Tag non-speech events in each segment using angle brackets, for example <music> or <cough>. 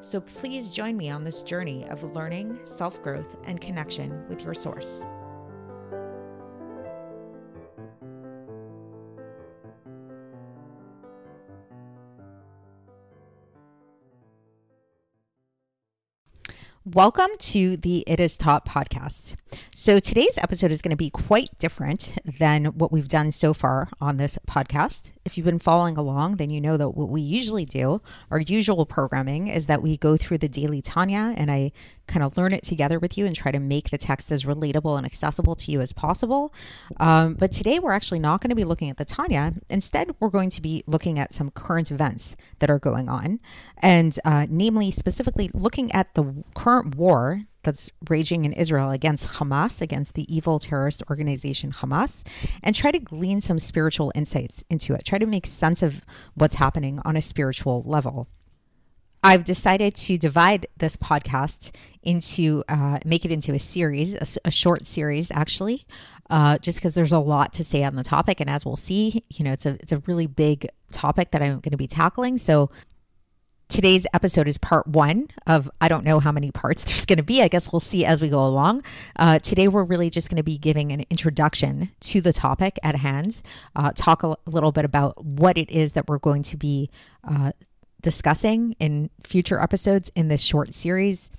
So please join me on this journey of learning, self growth, and connection with your source. Welcome to the It Is Taught podcast. So, today's episode is going to be quite different than what we've done so far on this podcast. If you've been following along, then you know that what we usually do, our usual programming, is that we go through the daily Tanya and I kind of learn it together with you and try to make the text as relatable and accessible to you as possible. Um, but today we're actually not going to be looking at the Tanya. Instead, we're going to be looking at some current events that are going on, and uh, namely, specifically looking at the current war that's raging in Israel against Hamas, against the evil terrorist organization Hamas, and try to glean some spiritual insights into it. Try to make sense of what's happening on a spiritual level. I've decided to divide this podcast into, uh, make it into a series, a, a short series actually, uh, just because there's a lot to say on the topic. And as we'll see, you know, it's a, it's a really big topic that I'm going to be tackling. So today's episode is part one of I don't know how many parts <laughs> there's going to be. I guess we'll see as we go along. Uh, today, we're really just going to be giving an introduction to the topic at hand, uh, talk a little bit about what it is that we're going to be uh, discussing in future episodes in this short series,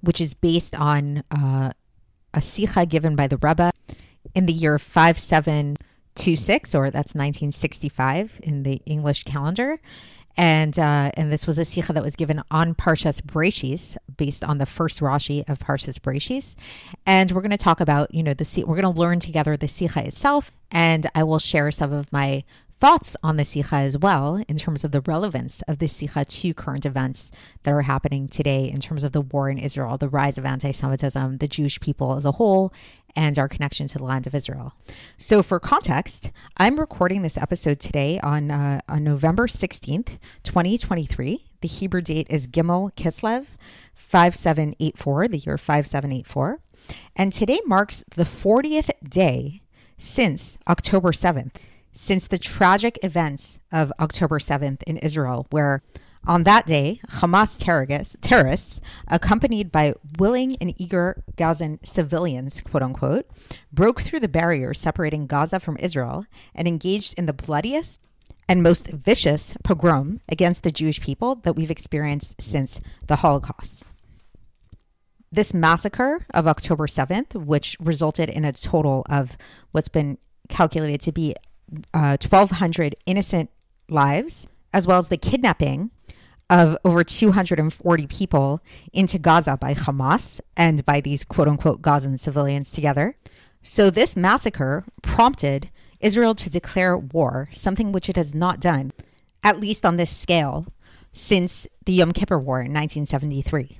which is based on uh, a sikha given by the Rebbe in the year 5726, or that's 1965 in the English calendar and uh, and this was a sikha that was given on Parshas Bereshis, based on the first Rashi of Parshas Bereshis, and we're going to talk about you know the we're going to learn together the sikha itself, and I will share some of my thoughts on the Sikha as well in terms of the relevance of the Sikha to current events that are happening today in terms of the war in Israel, the rise of anti Semitism, the Jewish people as a whole, and our connection to the land of Israel. So, for context, I'm recording this episode today on, uh, on November 16th, 2023. The Hebrew date is Gimel Kislev 5784, the year 5784. And today marks the 40th day since October 7th since the tragic events of October 7th in Israel, where on that day, Hamas terrorists, accompanied by willing and eager Gazan civilians, quote unquote, broke through the barrier separating Gaza from Israel and engaged in the bloodiest and most vicious pogrom against the Jewish people that we've experienced since the Holocaust. This massacre of October 7th, which resulted in a total of what's been calculated to be uh, 1,200 innocent lives, as well as the kidnapping of over 240 people into Gaza by Hamas and by these quote unquote Gazan civilians together. So, this massacre prompted Israel to declare war, something which it has not done, at least on this scale, since the Yom Kippur War in 1973.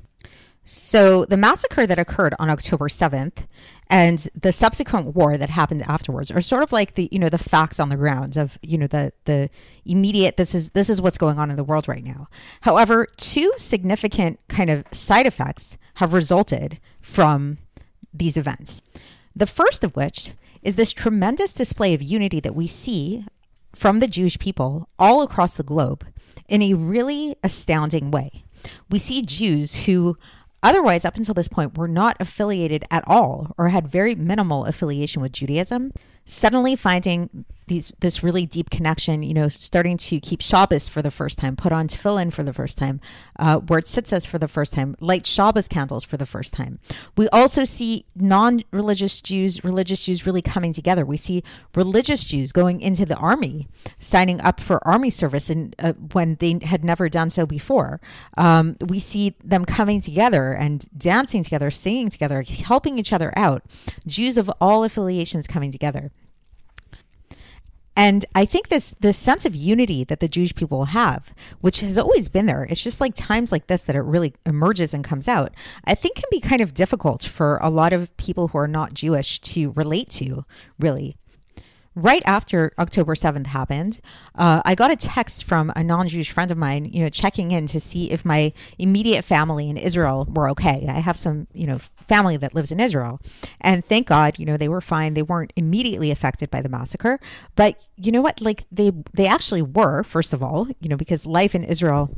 So, the massacre that occurred on October 7th and the subsequent war that happened afterwards are sort of like the, you know, the facts on the ground of, you know, the the immediate this is this is what's going on in the world right now. However, two significant kind of side effects have resulted from these events. The first of which is this tremendous display of unity that we see from the Jewish people all across the globe in a really astounding way. We see Jews who otherwise, up until this point, were not affiliated at all or had very minimal affiliation with Judaism, suddenly finding these this really deep connection, you know, starting to keep Shabbos for the first time, put on tefillin for the first time, uh, tzitzis for the first time, light Shabbos candles for the first time. We also see non-religious Jews, religious Jews really coming together. We see religious Jews going into the army, signing up for army service, and uh, when they had never done so before, um, we see them coming together and dancing together, singing together, helping each other out. Jews of all affiliations coming together. And I think this this sense of unity that the Jewish people have, which has always been there, it's just like times like this that it really emerges and comes out. I think can be kind of difficult for a lot of people who are not Jewish to relate to, really right after October 7th happened, uh, I got a text from a non Jewish friend of mine, you know, checking in to see if my immediate family in Israel were okay. I have some, you know, family that lives in Israel. And thank God, you know, they were fine. They weren't immediately affected by the massacre. But you know what? Like they, they actually were, first of all, you know, because life in Israel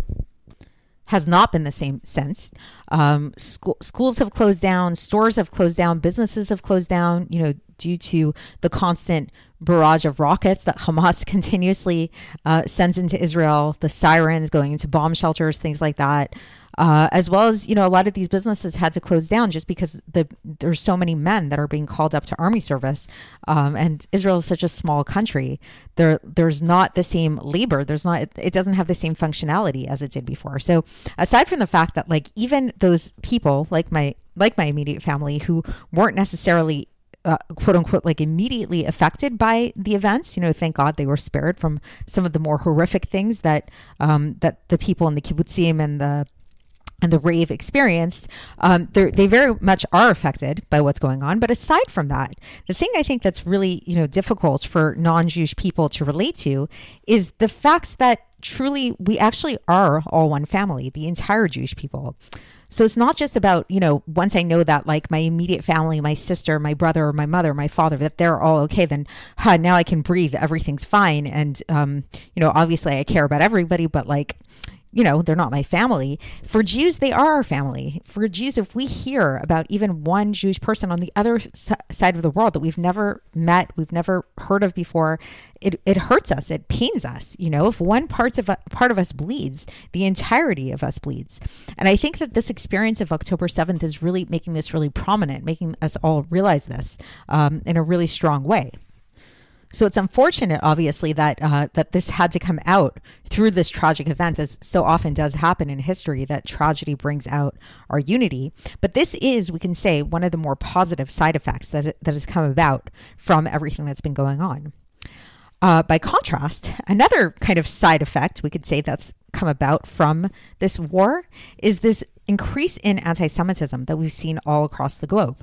has not been the same since. Um, school, schools have closed down, stores have closed down, businesses have closed down, you know, due to the constant barrage of rockets that Hamas <laughs> continuously uh, sends into Israel, the sirens going into bomb shelters, things like that. Uh, as well as you know, a lot of these businesses had to close down just because the there's so many men that are being called up to army service, um, and Israel is such a small country. There there's not the same labor. There's not it doesn't have the same functionality as it did before. So aside from the fact that like even those people like my like my immediate family who weren't necessarily uh, quote unquote like immediately affected by the events. You know, thank God they were spared from some of the more horrific things that um, that the people in the kibbutzim and the and the rave experienced, um, they very much are affected by what's going on. But aside from that, the thing I think that's really you know difficult for non-Jewish people to relate to is the facts that truly we actually are all one family, the entire Jewish people. So it's not just about, you know, once I know that like my immediate family, my sister, my brother, my mother, my father, that they're all okay, then huh, now I can breathe. Everything's fine. And, um, you know, obviously I care about everybody, but like, you know, they're not my family. For Jews, they are our family. For Jews, if we hear about even one Jewish person on the other side of the world that we've never met, we've never heard of before, it, it hurts us. It pains us. You know, if one part of part of us bleeds, the entirety of us bleeds. And I think that this experience of October seventh is really making this really prominent, making us all realize this um, in a really strong way. So it's unfortunate, obviously, that uh, that this had to come out through this tragic event, as so often does happen in history. That tragedy brings out our unity. But this is, we can say, one of the more positive side effects that that has come about from everything that's been going on. Uh, by contrast, another kind of side effect we could say that's come about from this war is this increase in anti Semitism that we've seen all across the globe.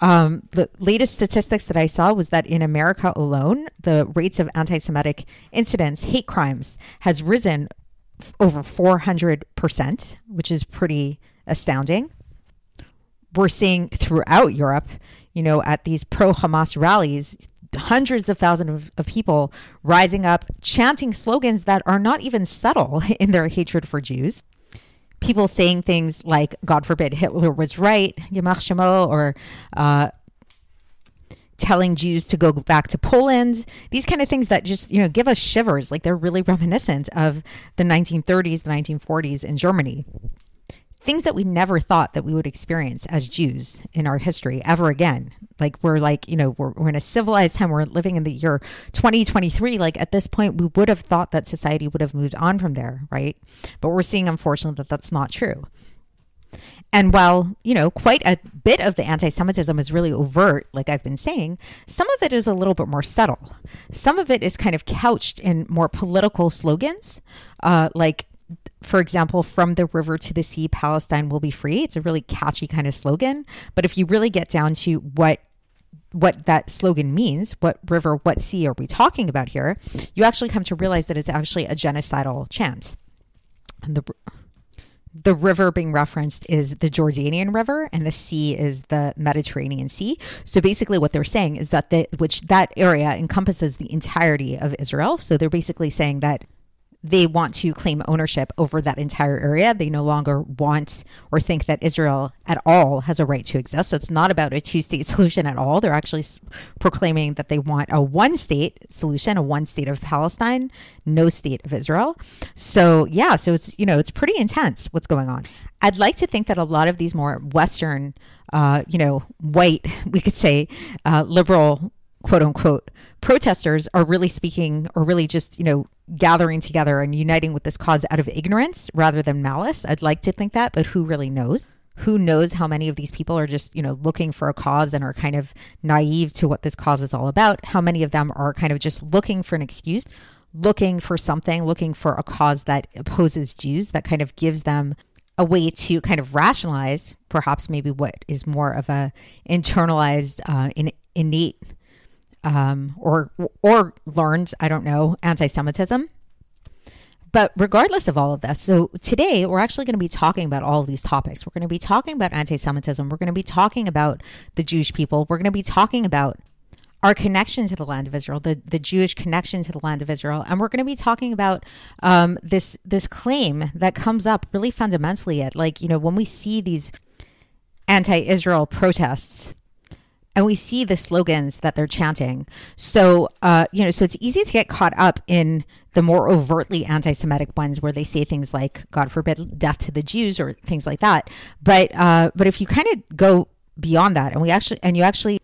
Um, the latest statistics that I saw was that in America alone, the rates of anti Semitic incidents, hate crimes, has risen f- over 400%, which is pretty astounding. We're seeing throughout Europe, you know, at these pro Hamas rallies, hundreds of thousands of, of, people rising up, chanting slogans that are not even subtle <laughs> in their hatred for Jews people saying things like, God forbid, Hitler was right, Yamach Shemo, or uh, telling Jews to go back to Poland, these kind of things that just, you know, give us shivers. Like they're really reminiscent of the 1930s, the 1940s in Germany things that we never thought that we would experience as Jews in our history ever again. Like we're like, you know, we're, we're in a civilized time. We're living in the year 2023. Like at this point, we would have thought that society would have moved on from there, right? But we're seeing, unfortunately, that that's not true. And while, you know, quite a bit of the anti Semitism is really overt, like I've been saying, some of it is a little bit more subtle. Some of it is kind of couched in more political slogans, uh, like for example, from the river to the sea, Palestine will be free. It's a really catchy kind of slogan. But if you really get down to what what that slogan means, what river, what sea are we talking about here, you actually come to realize that it's actually a genocidal chant. And the the river being referenced is the Jordanian River and the sea is the Mediterranean Sea. So basically what they're saying is that the which that area encompasses the entirety of Israel. So they're basically saying that they want to claim ownership over that entire area. They no longer want or think that Israel at all has a right to exist. So it's not about a two state <laughs> solution at all. They're actually proclaiming that they want a one state solution, a one state of Palestine, no state of Israel. So, yeah, so it's, you know, it's pretty intense what's going on. I'd like to think that a lot of these more Western, uh, you know, white, <laughs> we could say, uh, liberal quote unquote protesters are really speaking or really just, you know, gathering together and uniting with this cause out of ignorance rather than malice. I'd like to think that, but who really knows? Who knows how many of these people are just, you know, looking for a cause and are kind of naive to what this cause is all about? How many of them are kind of just looking for an excuse, looking for something, looking for a cause that opposes Jews, that kind of gives them a way to kind of rationalize perhaps maybe what is more of a internalized uh, in, innate um, or or learned, I don't know, anti-Semitism. But regardless of all of this, so today we're actually going to be talking about all of these topics. We're going to be talking about anti Semitism. We're going to be talking about the Jewish people. We're going to be talking about our connection to the land of Israel, the, the Jewish connection to the land of Israel. And we're going to be talking about um, this, this claim that comes up really fundamentally at like, you know, when we see these anti Israel protests and we see the slogans that they're chanting. So, uh, you know, so it's easy to get caught up in the more overtly anti-Semitic ones where they say things like "God forbid death to the Jews" or things like that. But uh, but if you kind of go beyond that, and we actually and you actually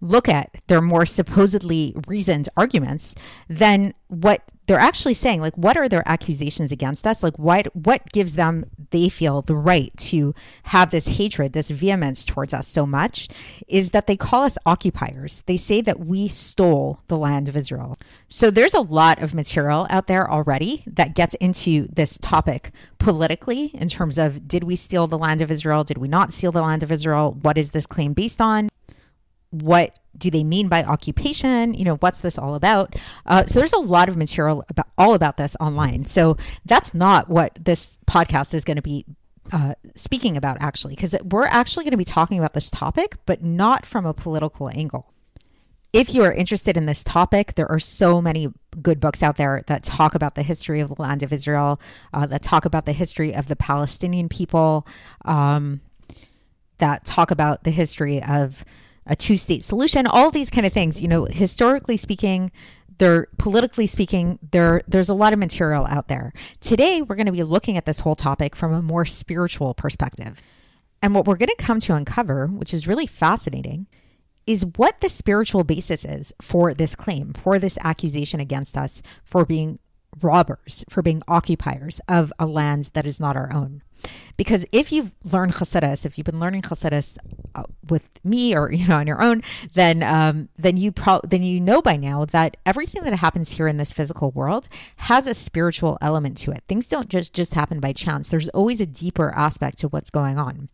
look at their more supposedly reasoned arguments, then what they're actually saying, like, what are their accusations against us? Like, what what gives them they feel the right to have this hatred, this vehemence towards us so much, is that they call us occupiers. They say that we stole the land of Israel. So there's a lot of material out there already that gets into this topic politically in terms of did we steal the land of Israel? Did we not steal the land of Israel? What is this claim based on? What do they mean by occupation? You know what's this all about? Uh, so there's a lot of material about all about this online. So that's not what this podcast is going to be uh, speaking about actually because we're actually going to be talking about this topic but not from a political angle. If you are interested in this topic, there are so many good books out there that talk about the history of the land of Israel, uh, that talk about the history of the Palestinian people, um, that talk about the history of a two state solution, all these kind of things. You know, historically speaking, there politically speaking, there there's a lot of material out there. Today we're going to be looking at this whole topic from a more spiritual perspective. And what we're going to come to uncover, which is really fascinating, is what the spiritual basis is for this claim, for this accusation against us for being robbers, for being occupiers of a land that is not our own. Because if you've learned Chassidus, if you've been learning Chassidus uh, with me or you know on your own, then um, then you pro- then you know by now that everything that happens here in this physical world has a spiritual element to it. Things don't just just happen by chance. There's always a deeper aspect to what's going on.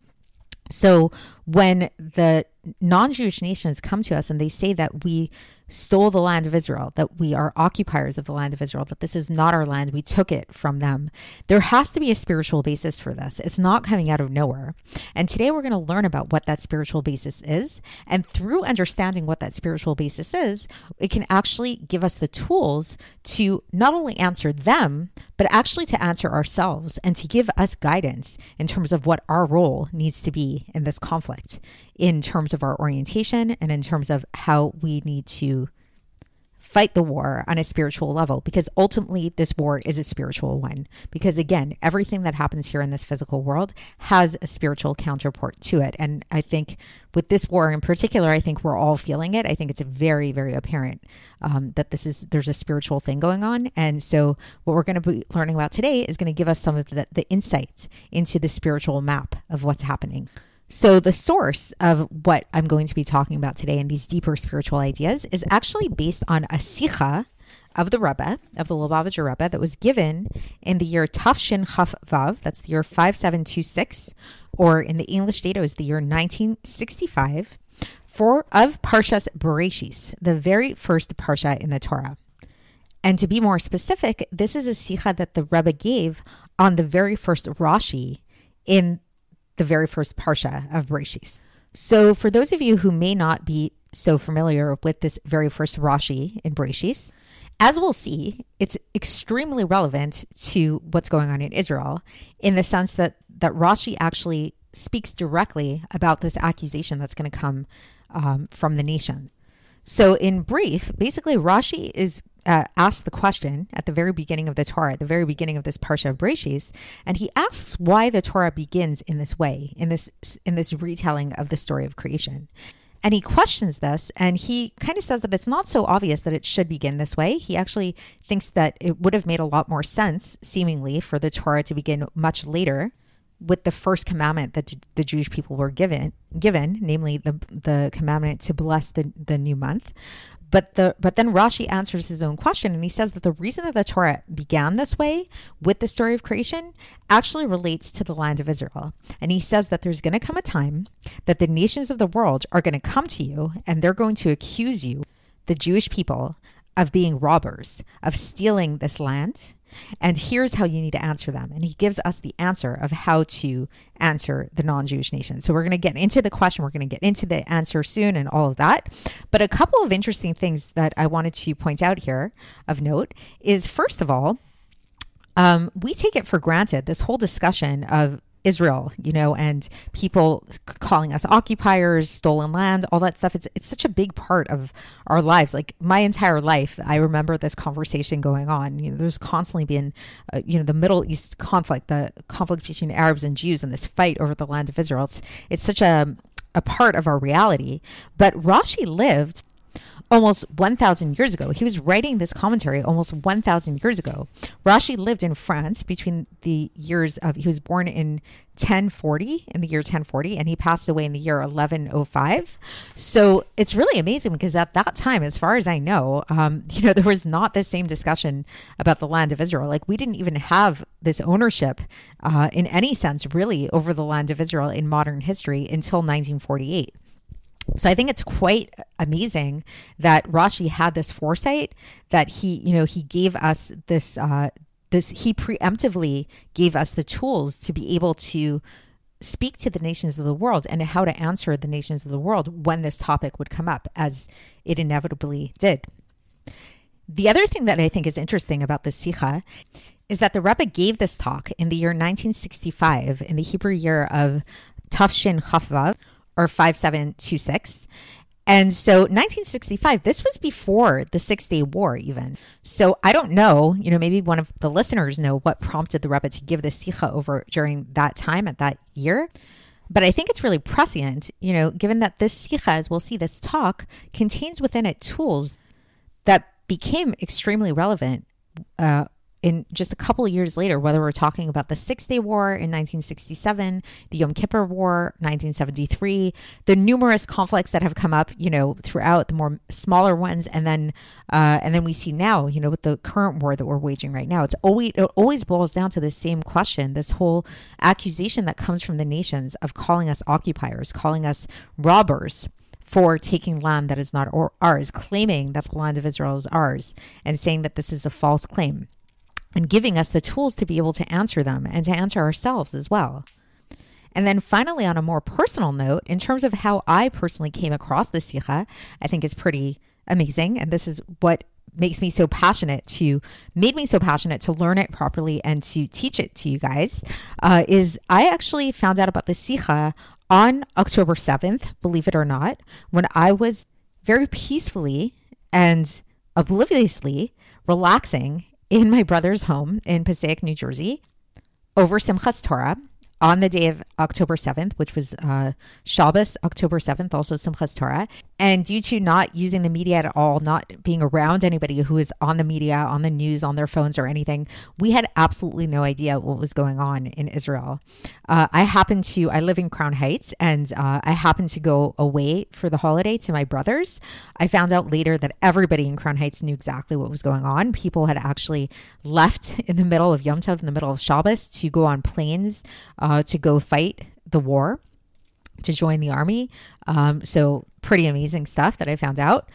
So when the non-Jewish nations come to us and they say that we stole the land of Israel, that we are occupiers of the land of Israel, that this is not our land, we took it from them. There has to be a spiritual basis for this. It's not coming out of nowhere. And today we're going to learn about what that spiritual basis is. And through understanding what that spiritual basis is, it can actually give us the tools to not only answer them, but actually to answer ourselves and to give us guidance in terms of what our role needs to be in this conflict in terms of our orientation and in terms of how we need to fight the war on a spiritual level because ultimately this war is a spiritual one. Because again everything that happens here in this physical world has a spiritual counterpart to it. And i think with this war in particular i think we're all feeling it. I think it's very very apparent um, that this is there's a spiritual thing going on. And so what we're going to be learning about today is going to give us some of the, the insights into the spiritual map of what's happening so, the source of what I'm going to be talking about today and these deeper spiritual ideas is actually based on a sikha of the Rebbe, of the Lubavitcher Rebbe, that was given in the year Tafshin Chaf Vav, that's the year 5726, or in the English data, was the year 1965, for of Parshas Bereshis, the very first Parsha in the Torah. And to be more specific, this is a sikha that the Rebbe gave on the very first Rashi in the very first Parsha of Bereshis. So, for those of you who may not be so familiar with this very first Rashi in Bereshis, As we'll see, it's extremely relevant to what's going on in Israel in the sense that, that Rashi actually speaks directly about this accusation that's going to come um, from the nations. So, in brief, basically, Rashi is uh, asked the question at the very beginning of the Torah, at the very beginning of this parsha of Breshis, and he asks why the Torah begins in this way, in this in this retelling of the story of creation. And he questions this and he kind of says that it's not so obvious that it should begin this way. He actually thinks that it would have made a lot more sense, seemingly, for the Torah to begin much later with the first commandment that the Jewish people were given, given, namely the the commandment to bless the, the new month. But the but then Rashi answers his own question and he says that the reason that the Torah began this way with the story of creation actually relates to the land of Israel. And he says that there's going to come a time that the nations of the world are going to come to you and they're going to accuse you, the Jewish people, of being robbers, of stealing this land. And here's how you need to answer them. And he gives us the answer of how to answer the non Jewish nations. So we're going to get into the question, we're going to get into the answer soon and all of that. But a couple of interesting things that I wanted to point out here of note is first of all, um, we take it for granted this whole discussion of Israel, you know, and people calling us occupiers, stolen land, all that stuff. It's it's such a big part of our lives. Like my entire life, I remember this conversation going on. You know, there's constantly been, uh, you know, the Middle East conflict, the conflict between Arabs and Jews, and this fight over the land of Israel. It's it's such a a part of our reality. But Rashi lived almost 1,000 years ago. He was writing this commentary almost 1,000 years ago. Rashi lived in France between the years of, he was born in 1040, in the year 1040, and he passed away in the year 1105. So it's really amazing because at that time, as far as I know, um, <laughs> you know, there was not the same discussion about the land of Israel. Like we didn't even have this ownership uh, in any sense, really, over the land of Israel in modern history until 1948. So I think it's quite amazing that Rashi had this foresight that he, you know, he gave us this uh this he preemptively gave us the tools to be able to speak to the nations of the world and how to answer the nations of the world when this topic would come up as it inevitably did. The other thing that I think is interesting about the Sikha is that the Rebbe gave this talk in the year 1965 in the Hebrew year of Tafshin Chafvav, or 5726. And so 1965, this was before the Six Day War, even. So I don't know, you know, maybe one of the listeners know what prompted the Rebbe to give the Sikha over during that time at that year. But I think it's really prescient, you know, given that this Sikha, as we'll see, this talk contains within it tools that became extremely relevant uh, in just a couple of years later, whether we're talking about the Six Day War in 1967, the Yom Kippur War, 1973, the numerous conflicts that have come up, you know, throughout the more smaller ones, and then uh, and then we see now, you know, with the current war that we're waging right now, it's always it always boils down to the same question: this whole accusation that comes from the nations of calling us occupiers, calling us robbers for taking land that is not ours, claiming that the land of Israel is ours, and saying that this is a false claim and giving us the tools to be able to answer them and to answer ourselves as well. And then finally, on a more personal note, in terms of how I personally came across the Sikha, I think is pretty amazing. And this is what makes me so passionate to made me so passionate to learn it properly and to teach it to you guys uh, is I actually found out about the Sikha on October 7th, believe it or not, when I was very peacefully and obliviously relaxing in my brother's home in Passaic, New Jersey, over Simchas Torah on the day of October 7th, which was uh, Shabbos, October 7th, also Simchas Torah. And due to not using the media at all, not being around anybody who is on the media, on the news, on their phones or anything, we had absolutely no idea what was going on in Israel. Uh, I happened to, I live in Crown Heights, and uh, I happened to go away for the holiday to my brother's. I found out later that everybody in Crown Heights knew exactly what was going on. People had actually left <laughs> in the middle of Yom Tov, in the middle of Shabbos, to go on planes uh, to go fight the war to join the army. Um, so, pretty amazing stuff that I found out.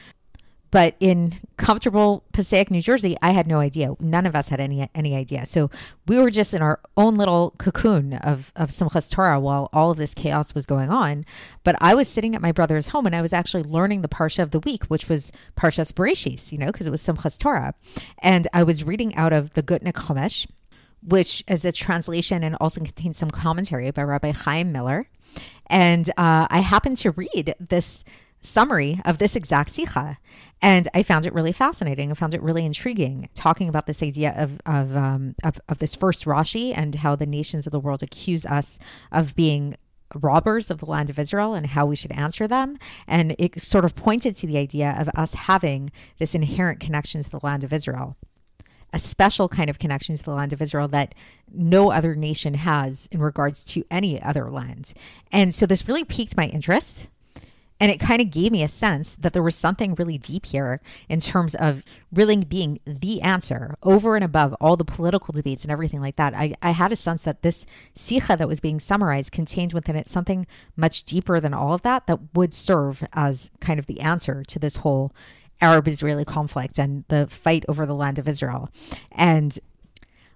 But in comfortable Passaic, New Jersey, I had no idea. None of us had any any idea. So we were just in our own little cocoon of of Simchas Torah while all of this chaos was going on. But I was sitting at my brother's home and I was actually learning the parsha of the week, which was Parshas Bereshis, you know, because it was Simchas Torah, and I was reading out of the Gutnick Chumash which is a translation and also contains some commentary by Rabbi Chaim Miller. And uh, I happened to read this summary of this exact sikha. And I found it really fascinating. I found it really intriguing, talking about this idea of of, um, of, of this first Rashi and how the nations of the world accuse us of being robbers of the land of Israel and how we should answer them. And it sort of pointed to the idea of us having this inherent connection to the land of Israel. A special kind of connection to the land of Israel that no other nation has in regards to any other land. And so this really piqued my interest. And it kind of gave me a sense that there was something really deep here in terms of really being the answer over and above all the political debates and everything like that. I, I had a sense that this sikha that was being summarized contained within it something much deeper than all of that that would serve as kind of the answer to this whole Arab Israeli conflict and the fight over the land of Israel. And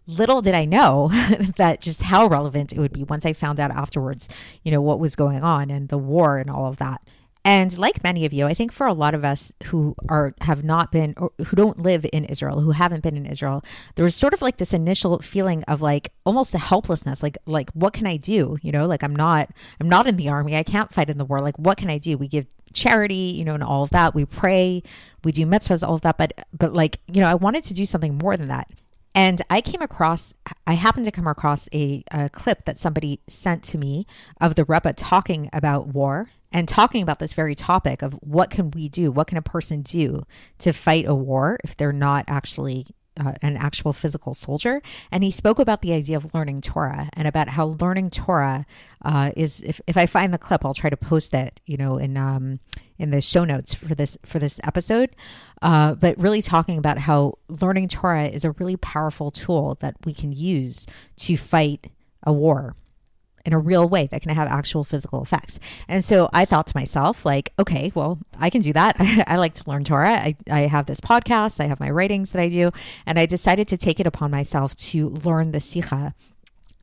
little did I know <laughs> that just how relevant it would be once I found out afterwards, you know, what was going on and the war and all of that. And like many of you, I think for a lot of us who are have not been or who don't live in Israel, who haven't been in Israel, there was sort of like this initial feeling of like almost a helplessness, like like what can I do? You know, like I'm not I'm not in the army, I can't fight in the war. Like what can I do? We give charity, you know, and all of that. We pray, we do mitzvahs, all of that. But but like you know, I wanted to do something more than that. And I came across, I happened to come across a, a, clip that somebody sent to me of the Rebbe talking about war and talking about this very topic of what can we do? What can a person do to fight a war if they're not actually uh, an actual physical soldier. And he spoke about the idea of learning Torah and about how learning Torah uh, is. If, if I find the clip, I'll try to post it, you know, in um, in the show notes for this for this episode. Uh, but really talking about how learning Torah is a really powerful tool that we can use to fight a war in a real way that can have actual physical effects. And so I thought to myself, like, okay, well, I can do that. <laughs> I, like to learn Torah. I, I have this podcast, I have my writings that I do. And I decided to take it upon myself to learn the Sikha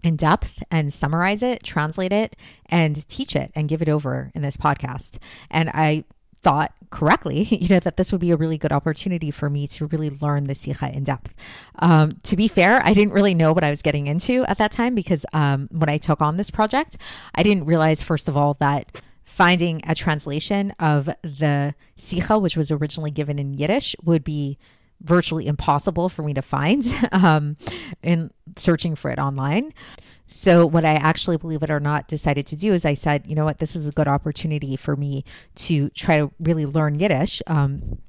in depth and summarize it, translate it, and teach it and give it over in this podcast. And I thought correctly, <laughs> you know, that this would be a really good opportunity for me to really learn the Sikha in depth. Um, to be fair, I didn't really know what I was getting into at that time because um, when I took on this project, I didn't realize, first of all, that finding a translation of the Sikha, which was originally given in Yiddish, would be virtually impossible for me to find <laughs> um, in searching for it online. So, what I actually, believe it or not, decided to do is I said, you know what, this is a good opportunity for me to try to really learn Yiddish, um,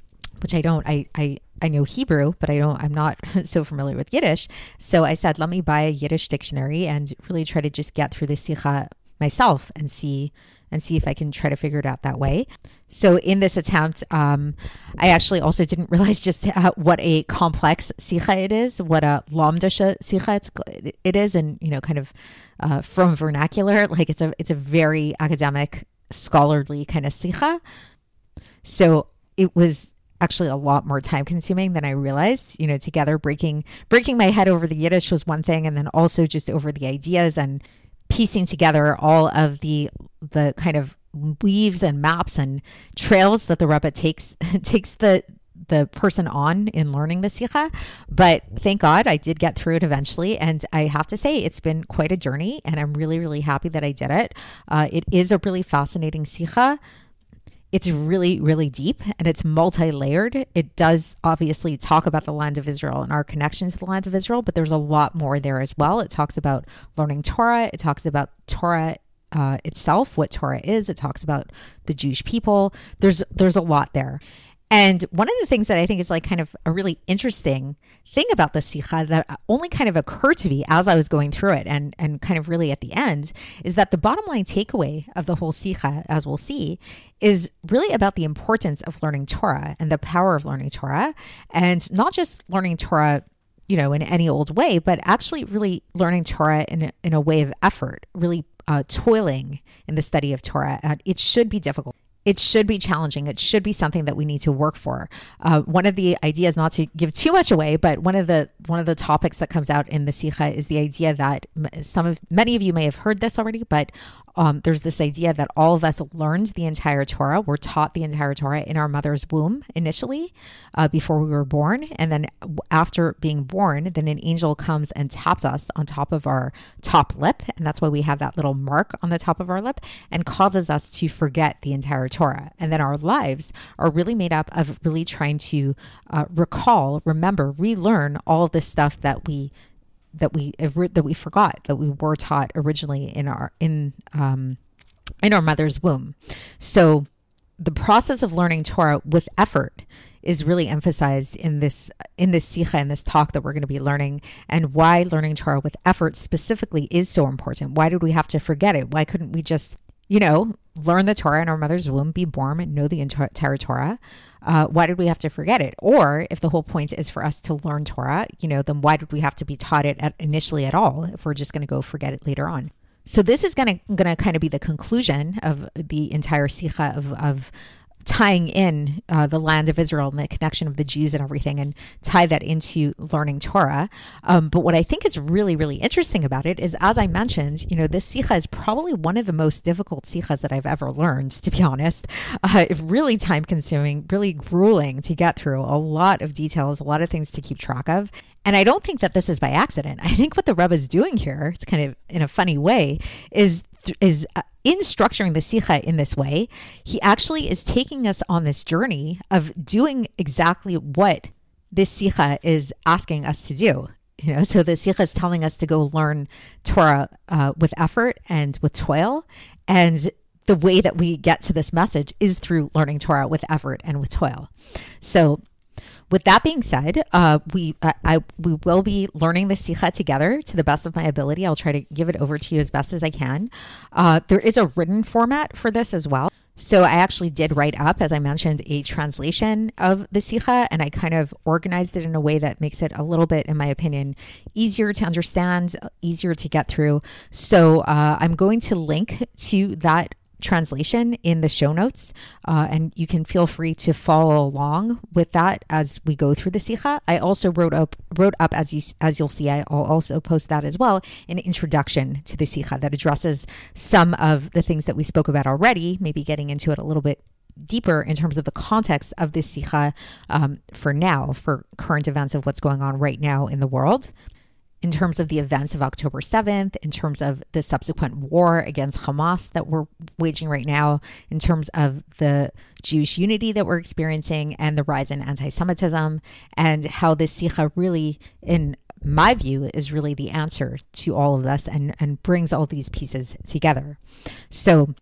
which I don't. I, I I know Hebrew, but I don't. I'm not <laughs> so familiar with Yiddish. So I said, let me buy a Yiddish dictionary and really try to just get through the Sikha myself and see and see if I can try to figure it out that way. So in this attempt, um, I actually also didn't <laughs> realize just how, what a complex sikha it is, what a lamdasha sikha it is, and you know, kind of uh, from vernacular, like it's a it's a very academic, scholarly kind of sikha. So it was actually a lot more time consuming than I realized. You know, together breaking breaking my head over the Yiddish was one thing, and then also just over the ideas and piecing together all of the the kind of weaves and maps and trails that the Rebbe takes <laughs> takes the the person on in learning the Sikha. But thank God I did get through it eventually. And I have to say, it's been quite a journey. And I'm really, really happy that I did it. Uh, it is a really fascinating Sikha. It's really, really deep and it's multi layered. It does obviously talk about the land of Israel and our connection to the land of Israel, but there's a lot more there as well. It talks about learning Torah, it talks about Torah uh, itself, what Torah is. It talks about the Jewish people. There's there's a lot there. And one of the things that I think is like kind of a really interesting thing about the Sikha that only kind of occurred to me as I was going through it and, and kind of really at the end is that the bottom line takeaway of the whole Sikha, as we'll see, is really about the importance of learning Torah and the power of learning Torah and not just learning Torah you know, in any old way, but actually really learning Torah in a, in a way of effort, really uh, toiling in the study of Torah. it should be difficult it should be challenging. It should be something that we need to work for. Uh, one of the ideas, not to give too much away, but one of the one of the topics that comes out in the Sikha is the idea that some of many of you may have heard this already, but um, there's this idea that all of us learned the entire Torah. We're taught the entire Torah in our mother's womb initially, uh, before we were born, and then after being born, then an angel comes and taps us on top of our top lip, and that's why we have that little mark on the top of our lip, and causes us to forget the entire Torah. And then our lives are really made up of really trying to uh, recall, remember, relearn all of this stuff that we that we that we forgot that we were taught originally in our in um, in our mother's womb. So the process of learning Torah with effort is really emphasized in this in this sikha in this talk that we're going to be learning and why learning Torah with effort specifically is so important. Why did we have to forget it? Why couldn't we just you know, learn the Torah in our mother's womb, be born, and know the entire Torah. Uh, why did we have to forget it? Or if the whole point is for us to learn Torah, you know, then why did we have to be taught it at, initially at all if we're just going to go forget it later on? So this is going to going to kind of be the conclusion of the entire sikha of, of tying in uh, the land of Israel and the connection of the Jews and everything and tie that into learning Torah. Um, but what I think is really, really interesting about it is, as I mentioned, you know, this sikha is probably one of the most difficult sikhas that I've ever learned, to be honest. Uh, really time consuming, really grueling to get through, a lot of details, a lot of things to keep track of. And I don't think that this is by accident. I think what the Rebbe is doing here, it's kind of in a funny way, is is uh, in structuring the sikha in this way, he actually is taking us on this journey of doing exactly what this sikha is asking us to do. You know, so the sikha is telling us to go learn Torah uh, with effort and with toil, and the way that we get to this message is through learning Torah with effort and with toil. So with that being said, uh, we uh, I we will be learning the sikha together to the best of my ability. I'll try to give it over to you as best as I can. Uh, there is a written format for this as well. So I actually did write up, as I mentioned, a translation of the Sikha, and I kind of organized it in a way that makes it a little bit, in my opinion, easier to understand, easier to get through. So uh, I'm going to link to that translation in the show notes, uh, and you can feel free to follow along with that as we go through the sikha. I also wrote up wrote up as you as you'll see. I'll also post that as well an introduction to the sikha that addresses some of the things that we spoke about already. Maybe getting into it a little bit deeper in terms of the context of this sikha um, for now, for current events of what's going on right now in the world in terms of the events of October 7th, in terms of the subsequent war against Hamas that we're waging right now, in terms of the Jewish unity that we're experiencing and the rise in anti Semitism, and how this Sikha really, in my view, is really the answer to all of this and, and brings all these pieces together. So,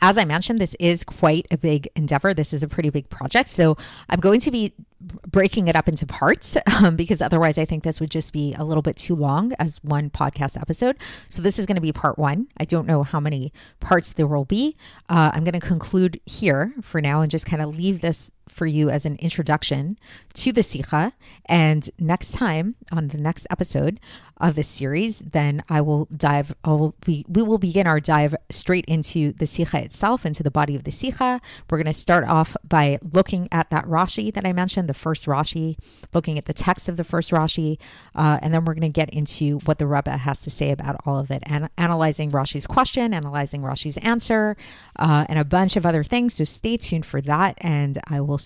as I mentioned, this is quite a big endeavor. This is a pretty big project. So I'm going to be breaking it up into parts <laughs> um, because otherwise I think this would just be a little bit too long as one podcast episode. So this is going to be part one. I don't know how many parts there will be. Uh, I'm going to conclude here for now and just kind of leave this for you as an introduction to the Sikha. And next time on the next episode of this series, then I will dive, I will be, we will begin our dive straight into the Sikha itself, into the body of the Sikha. We're going to start off by looking at that Rashi that I mentioned, the first Rashi, looking at the text of the first Rashi. Uh, and then we're going to get into what the Rebbe has to say about all of it, and analyzing Rashi's question, analyzing Rashi's answer, uh, and a bunch of other things. So stay tuned for that. And I will